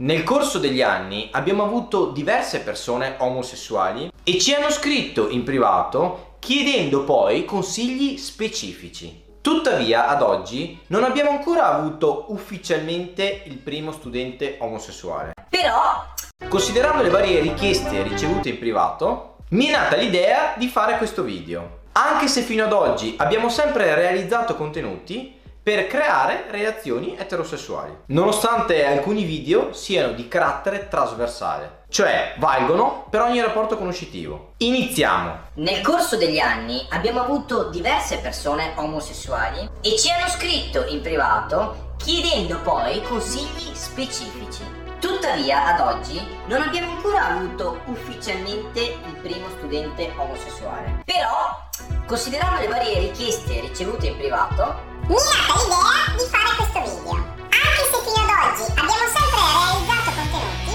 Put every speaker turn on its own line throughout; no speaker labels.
Nel corso degli anni abbiamo avuto diverse persone omosessuali e ci hanno scritto in privato chiedendo poi consigli specifici. Tuttavia, ad oggi non abbiamo ancora avuto ufficialmente il primo studente omosessuale.
Però,
Considerando le varie richieste ricevute in privato, mi è nata l'idea di fare questo video. Anche se fino ad oggi abbiamo sempre realizzato contenuti per creare relazioni eterosessuali, nonostante alcuni video siano di carattere trasversale, cioè valgono per ogni rapporto conoscitivo. Iniziamo!
nel corso degli anni abbiamo avuto diverse persone omosessuali e ci hanno scritto in privato chiedendo poi consigli specifici. Tuttavia, ad oggi non abbiamo ancora avuto ufficialmente il primo studente omosessuale. Però, considerando le varie richieste ricevute in privato,
Mi è nata l'idea di fare questo video. Anche se fino ad oggi abbiamo sempre realizzato contenuti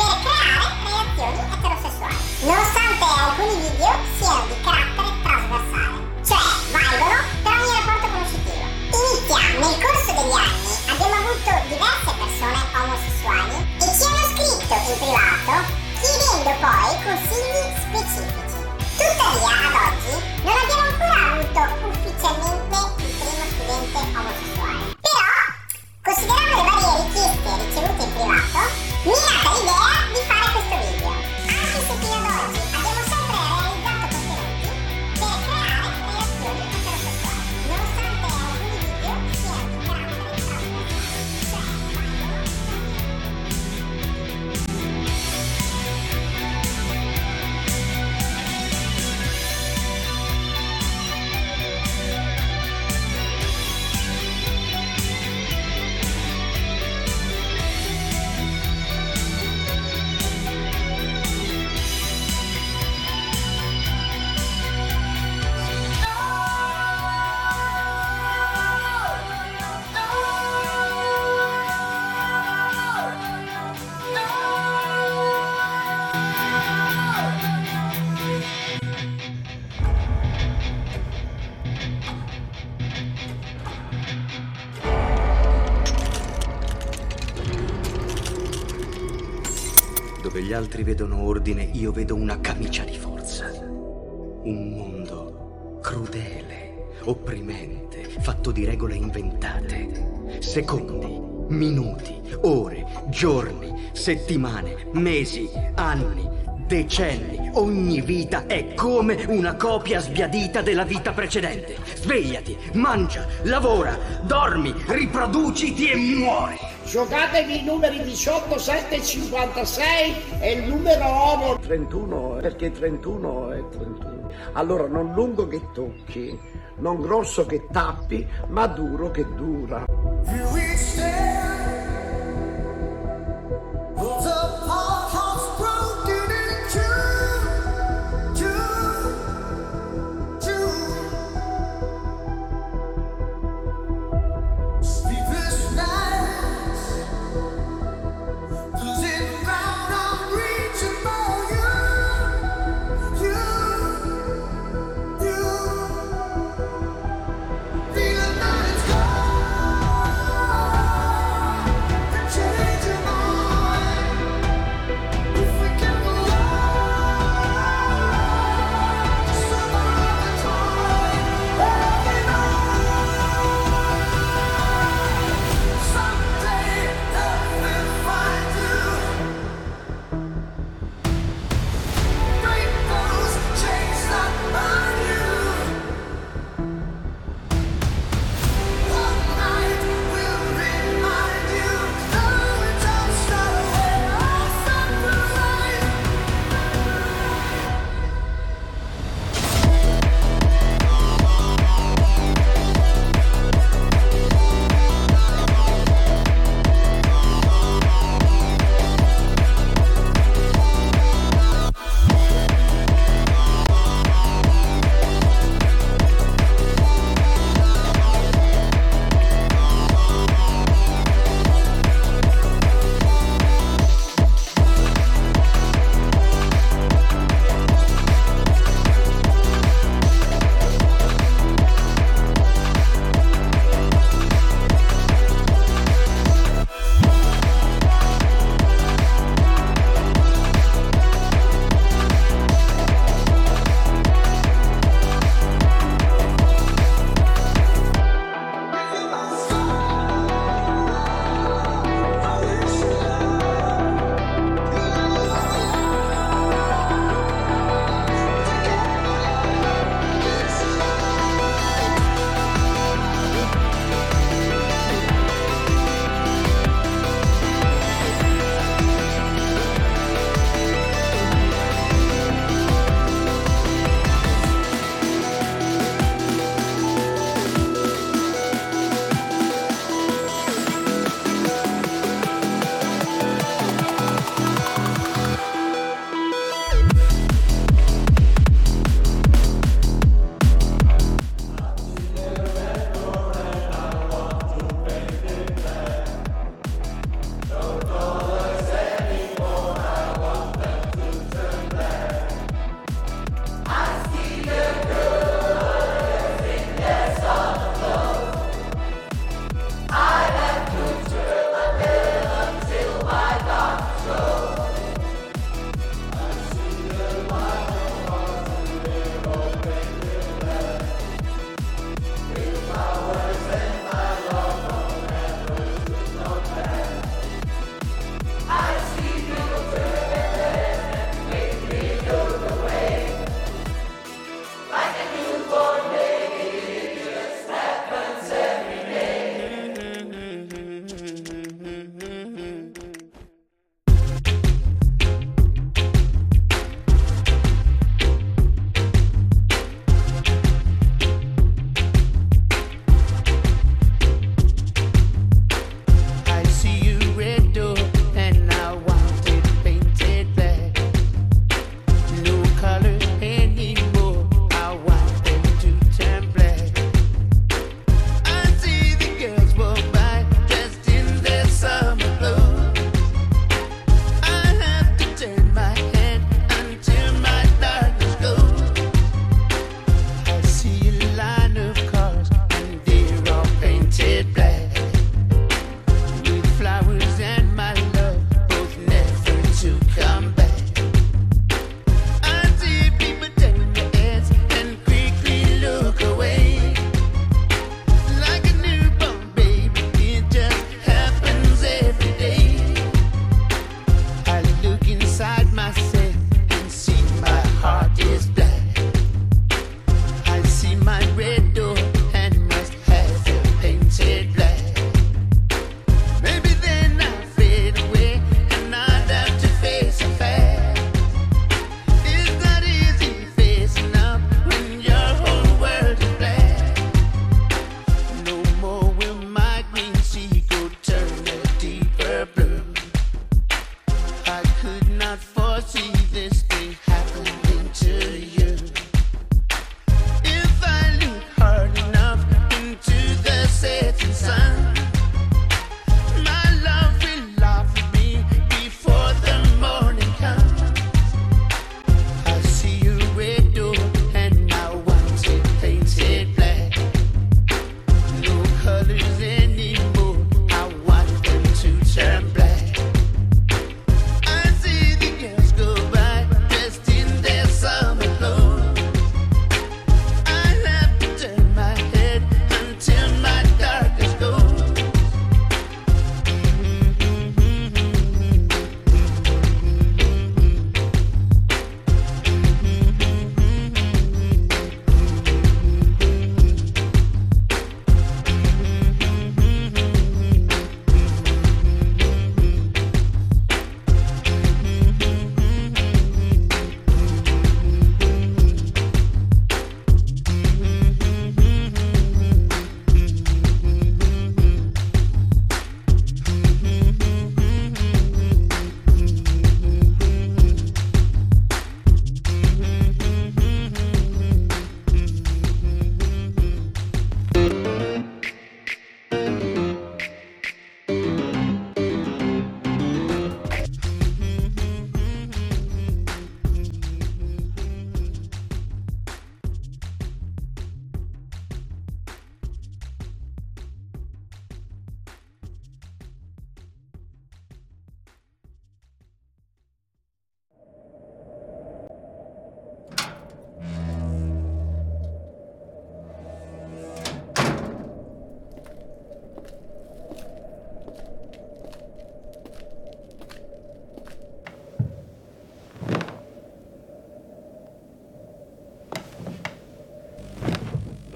per creare relazioni eterosessuali, nonostante alcuni video siano di carattere trasversale, cioè valgono per ogni rapporto conoscitivo. Inizia, nel corso degli anni abbiamo avuto diverse persone omosessuali e ci hanno scritto in privato chiedendo poi consigli specifici. Tuttavia, ad oggi non abbiamo ancora avuto ufficialmente studente omosessuale. Però, considerando le varie richieste ricevute in privato, mi è l'idea
Dove gli altri vedono ordine, io vedo una camicia di forza. Un mondo crudele, opprimente, fatto di regole inventate. Secondi, minuti, ore, giorni, settimane, mesi, anni, decenni. Ogni vita è come una copia sbiadita della vita precedente. Svegliati, mangia, lavora, dormi, riproduciti e muori.
Giocatevi i numeri 18, 7 e 56 e il numero OMO
31 perché 31 è 31. Allora non lungo che tocchi, non grosso che tappi, ma duro che dura.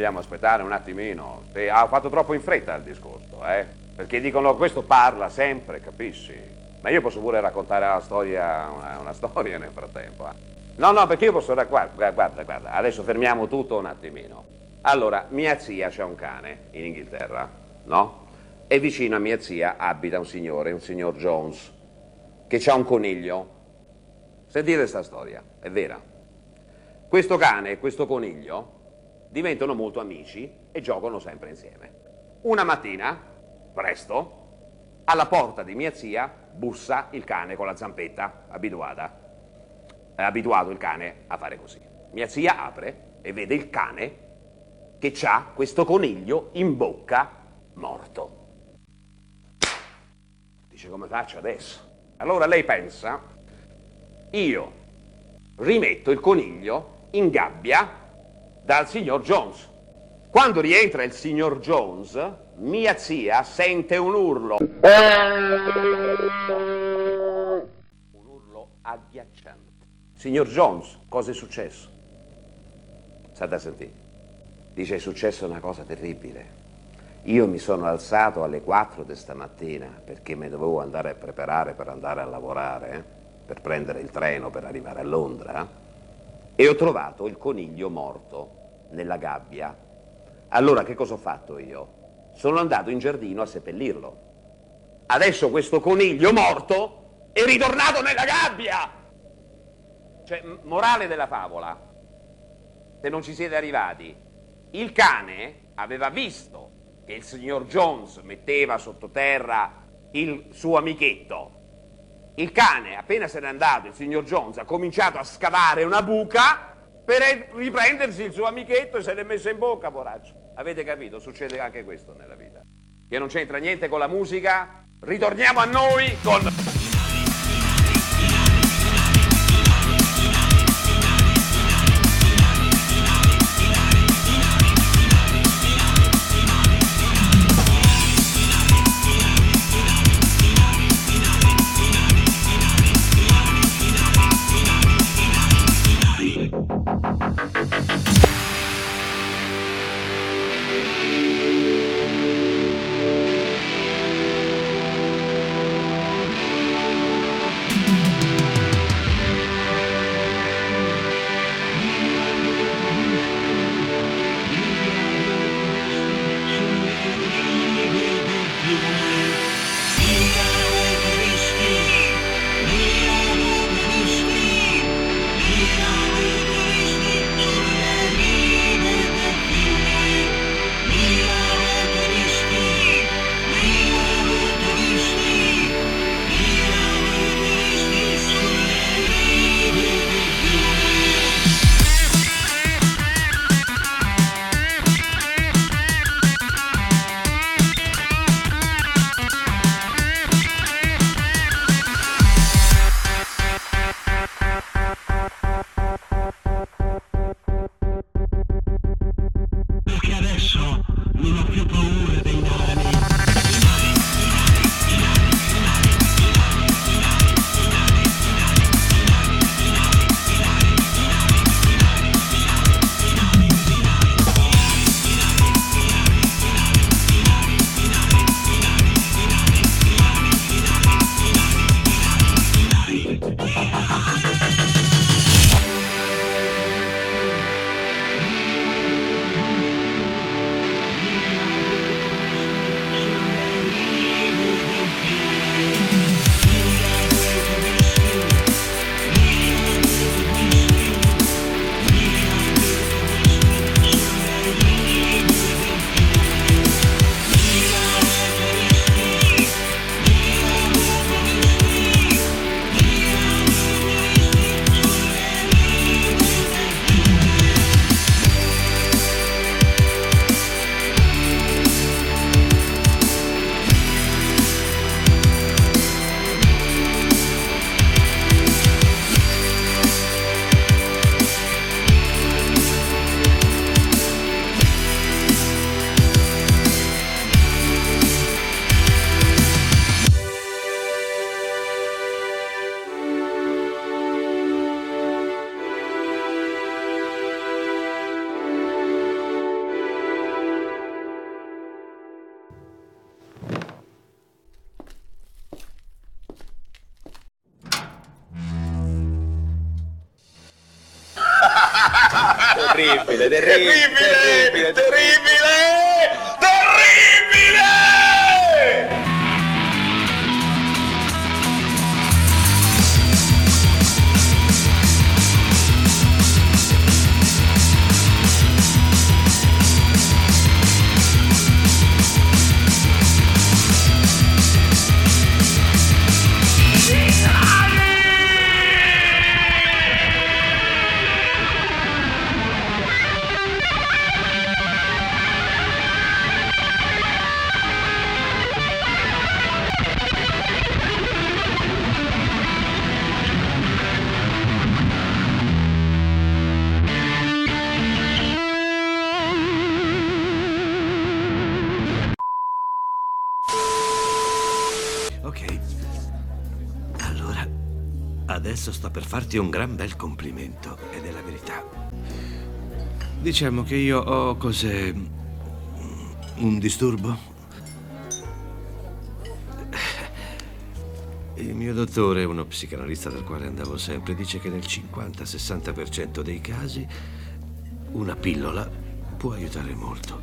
Dobbiamo aspettare un attimino. Te- ha fatto troppo in fretta il discorso, eh? Perché dicono questo parla sempre, capisci? Ma io posso pure raccontare una storia, una, una storia nel frattempo. eh. No, no, perché io posso raccontare. Guarda, guarda, adesso fermiamo tutto un attimino. Allora, mia zia c'ha un cane in Inghilterra, no? E vicino a mia zia abita un signore, un signor Jones, che ha un coniglio. Sentite questa storia, è vera. Questo cane e questo coniglio diventano molto amici e giocano sempre insieme. Una mattina, presto, alla porta di mia zia bussa il cane con la zampetta, abituata. È abituato il cane a fare così. Mia zia apre e vede il cane che ha questo coniglio in bocca morto. Dice come faccio adesso? Allora lei pensa, io rimetto il coniglio in gabbia dal signor Jones. Quando rientra il signor Jones, mia zia sente un urlo. Un urlo agghiacciante. Signor Jones, cosa è successo? State a sentire. Dice è successa una cosa terribile. Io mi sono alzato alle 4 di stamattina perché mi dovevo andare a preparare per andare a lavorare, eh, per prendere il treno per arrivare a Londra, e ho trovato il coniglio morto nella gabbia. Allora che cosa ho fatto io? Sono andato in giardino a seppellirlo. Adesso questo coniglio morto è ritornato nella gabbia! Cioè, morale della favola, se non ci siete arrivati, il cane aveva visto che il signor Jones metteva sottoterra il suo amichetto. Il cane, appena se n'è andato, il signor Jones ha cominciato a scavare una buca per riprendersi il suo amichetto e se l'è messo in bocca, poraccio. Avete capito? Succede anche questo nella vita. Che non c'entra niente con la musica. Ritorniamo a noi con... terribile, terribile, terribile, terribile!
Adesso sto per farti un gran bel complimento, ed è la verità. Diciamo che io ho cos'è. un disturbo? Il mio dottore, uno psicanalista dal quale andavo sempre, dice che nel 50-60% dei casi una pillola può aiutare molto.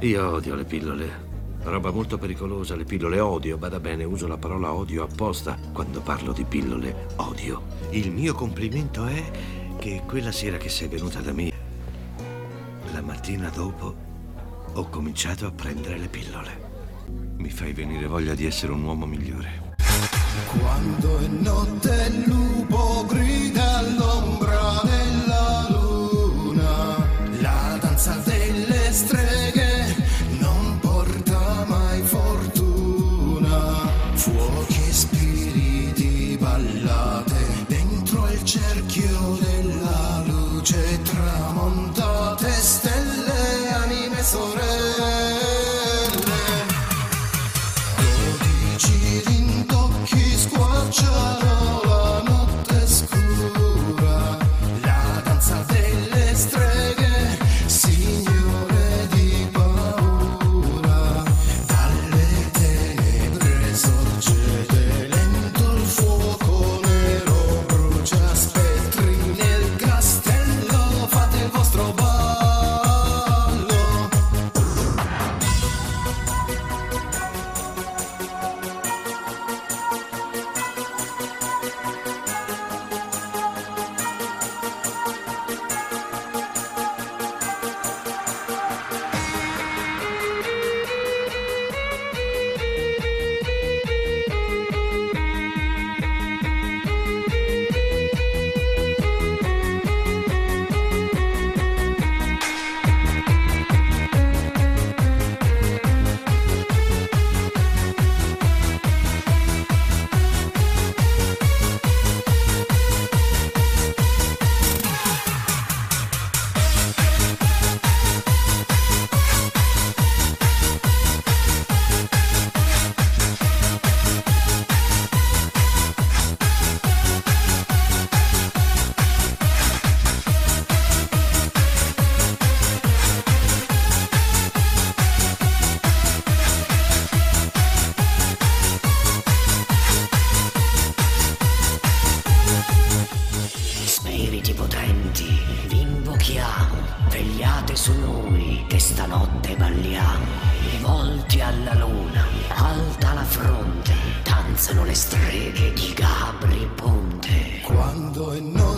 Io odio le pillole. Roba molto pericolosa, le pillole odio. Bada bene, uso la parola odio apposta quando parlo di pillole odio. Il mio complimento è che quella sera che sei venuta da me, la mattina dopo, ho cominciato a prendere le pillole. Mi fai venire voglia di essere un uomo migliore.
Quando è notte il lupo grida
danzano le streghe di Gabri Ponte.
Quando è notte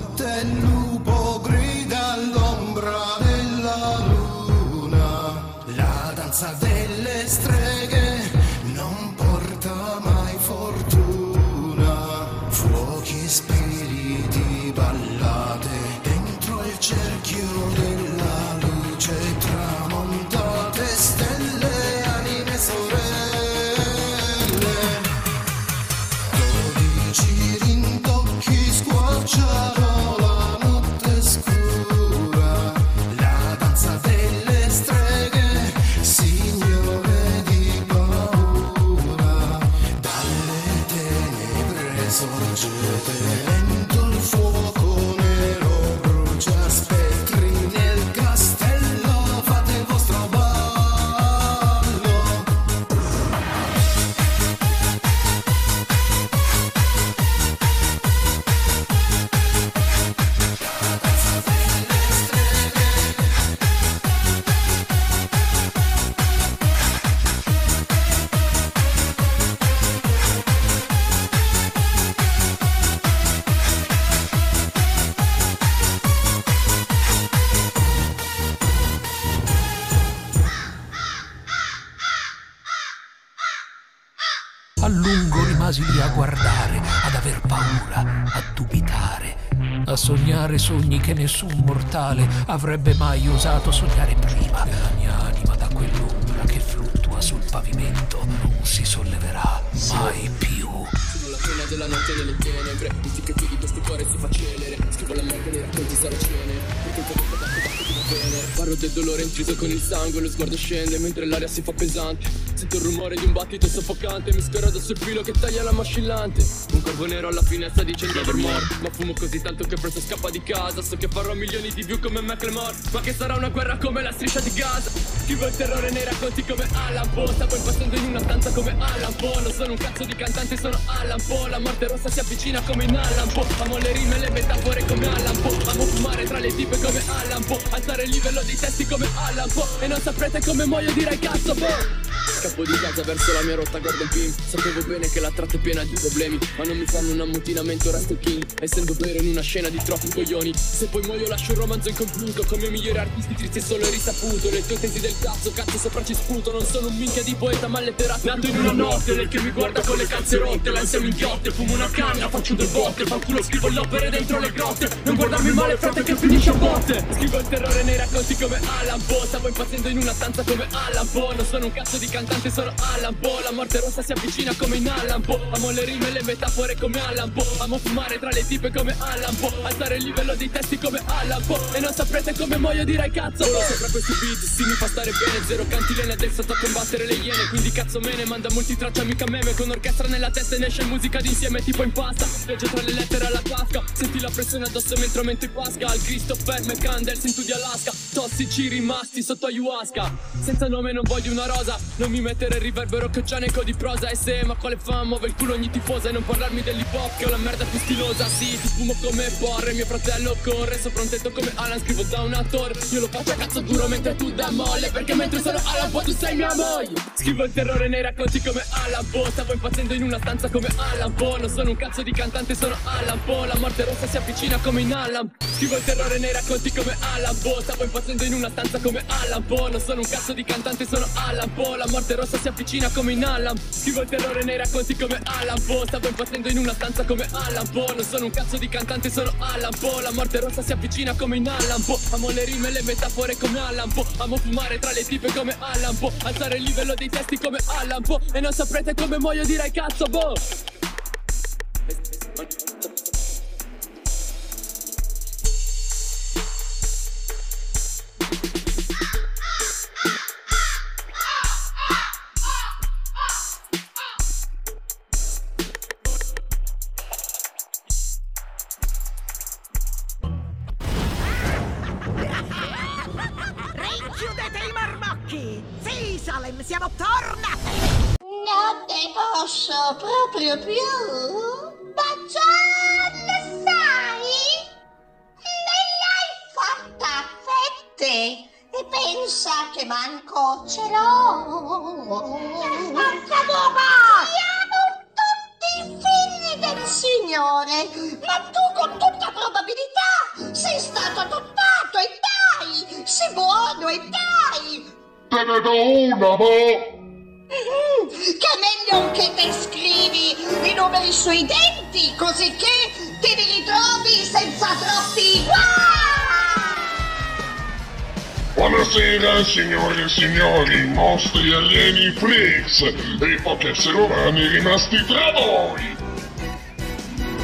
sognare sogni che nessun mortale avrebbe mai osato sognare prima. E la mia anima da quell'ombra che fluttua sul pavimento non si solleverà mai più.
Pena della notte nelle tenebre. Tutti che piedi questo cuore si fa celere. Scrivo la merda nei racconti saracene Perché il tuo batto ti va bene. Parlo del dolore intriso con il sangue Lo sguardo scende mentre l'aria si fa pesante. Sento il rumore di un battito soffocante. Mi scorro addosso il filo che taglia la mascillante. Un corvo nero alla finestra dice Nevermore Ma fumo così tanto che presto scappa di casa. So che farò milioni di view come Macklemore. Ma che sarà una guerra come la striscia di Gaza. Scrivo il terrore nei racconti come Alan Poe. Stavo impastando in una stanza come Alan Poe. Non sono un cazzo di cantante, sono Alan Poe La morte rossa si avvicina come in Alan Poe. Amo le rime e le metafore come Alan Poe. Amo fumare tra le tipe come Alan Poe. Alzare il livello dei testi come Alan Poe. E non saprete come muoio direi cazzo boh Scappo di casa verso la mia rotta, guardo il pin Sapevo bene che la tratta è piena di problemi Ma non mi fanno un ammutinamento, resto il king Essendo vero in una scena di troppi coglioni. Se poi muoio lascio un romanzo inconcluso Come i migliori artisti tristi e solo e risaputo Le tue tesi del cazzo, cazzo sopra ci sputo. Non sono un minchia di poeta ma letterato Nato in una notte, lei che mi guarda con le calze rotte L'ansia mi inghiotte, fumo una canna, faccio due botte Fa culo, scrivo l'opere dentro le grotte. Non guardarmi male, frate che finisce a botte. Scrivo il terrore nei racconti come Alan Poe Stavo impazzendo in una stanza come Alan Poe. Non sono un cazzo di cantante, sono Alan Poe La morte rossa si avvicina come in Alan Poe. Amo le rime e le metafore come Alan Poe. Amo fumare tra le tipe come Alan Poe. Alzare il livello dei testi come Alan Poe. E non saprete come muoio direi cazzo. Ora sopra questi beat, sì mi fa stare bene. Zero cantilene adesso sto a combattere le iene. Quindi cazzo me ne manda multitraccia mica meme. Con orchestra nella testa e ne esce musica d'insieme tipo in pasta. Legge tra le lettere alla tasca. Senti la pressione addosso mentre aumento in vasca Al Christopher McCandles in di Alaska. Tossici rimasti sotto ayahuasca. Senza nome non voglio una rosa. Non mi mettere il riverbero che c'è nei codi prosa E se ma quale fan muove il culo ogni tifosa E non parlarmi dell'hip hop che ho la merda più stilosa. Sì ti fumo come porre Mio fratello corre. Sopra un tetto come Alan scrivo da una torre Io lo faccio a cazzo duro mentre tu da molle Perché mentre sono Alan Poe tu sei mia moglie. Scrivo il terrore nei racconti come Alan Poe Stavo impazzendo in una stanza come Alan Poe Non sono un cazzo di cantante sono Alan Poe La morte rossa si avvicina come in Alan. Scrivo il terrore nei racconti come Alan Poe Stavo impazzendo in una stanza come Alan Poe Non sono un cazzo di cantante sono Alan Poe La morte rossa si avvicina come in Alan Scrivo il terrore nei racconti come Alan Poe. Stavo impazzendo in una stanza come Alan Poe. Non sono un cazzo di cantante sono Alan Poe. La morte rossa si avvicina come in Alan Poe. Amo le rime e le metafore come Alan Poe. Amo fumare tra le tipe come Alan Poe. Alzare il livello dei testi come Alan Poe. E non saprete come muoio direi cazzo boh
e pensa che manco ce l'ho.
Forza d'uomo!
Siamo tutti figli del Signore, ma tu con tutta probabilità sei stato adottato e dai, sei buono e dai.
Te ne do una, ma...
Mm, Che è meglio che descrivi i numeri sui denti, così che te li ritrovi senza troppi
Buonasera signore e signori, mostri alieni Flix e esseri umani rimasti tra voi.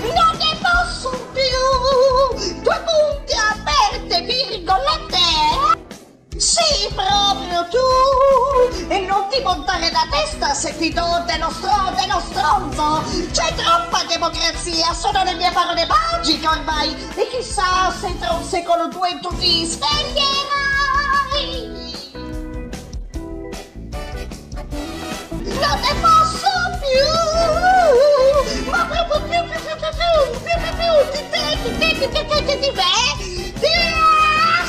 Non ne posso più! Due punti aperte, virgolette! Sì, proprio tu! E non ti montare la testa se ti do dello stro, dello stronzo! C'è troppa democrazia, sono le mie parole magiche ormai! E chissà se tra un secolo o due tu ti sveglierai! Non ne posso più! Ma proprio più, più, più, più, più, più, più, più, di te, di te, di te, di te, di me, di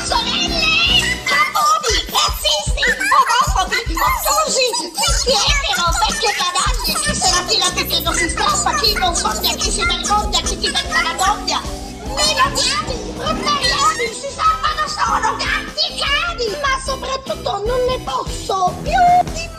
sorelle, caponi, razzisti, omofobi, ottusi, fitti etero, vecchie canaglie, chi se la tira perché non si strappa, chi non sogna, chi si vergogna, chi diventa la gogna, melodiani, brutaliani, si salvano solo gatti cani, ma soprattutto non ne posso più di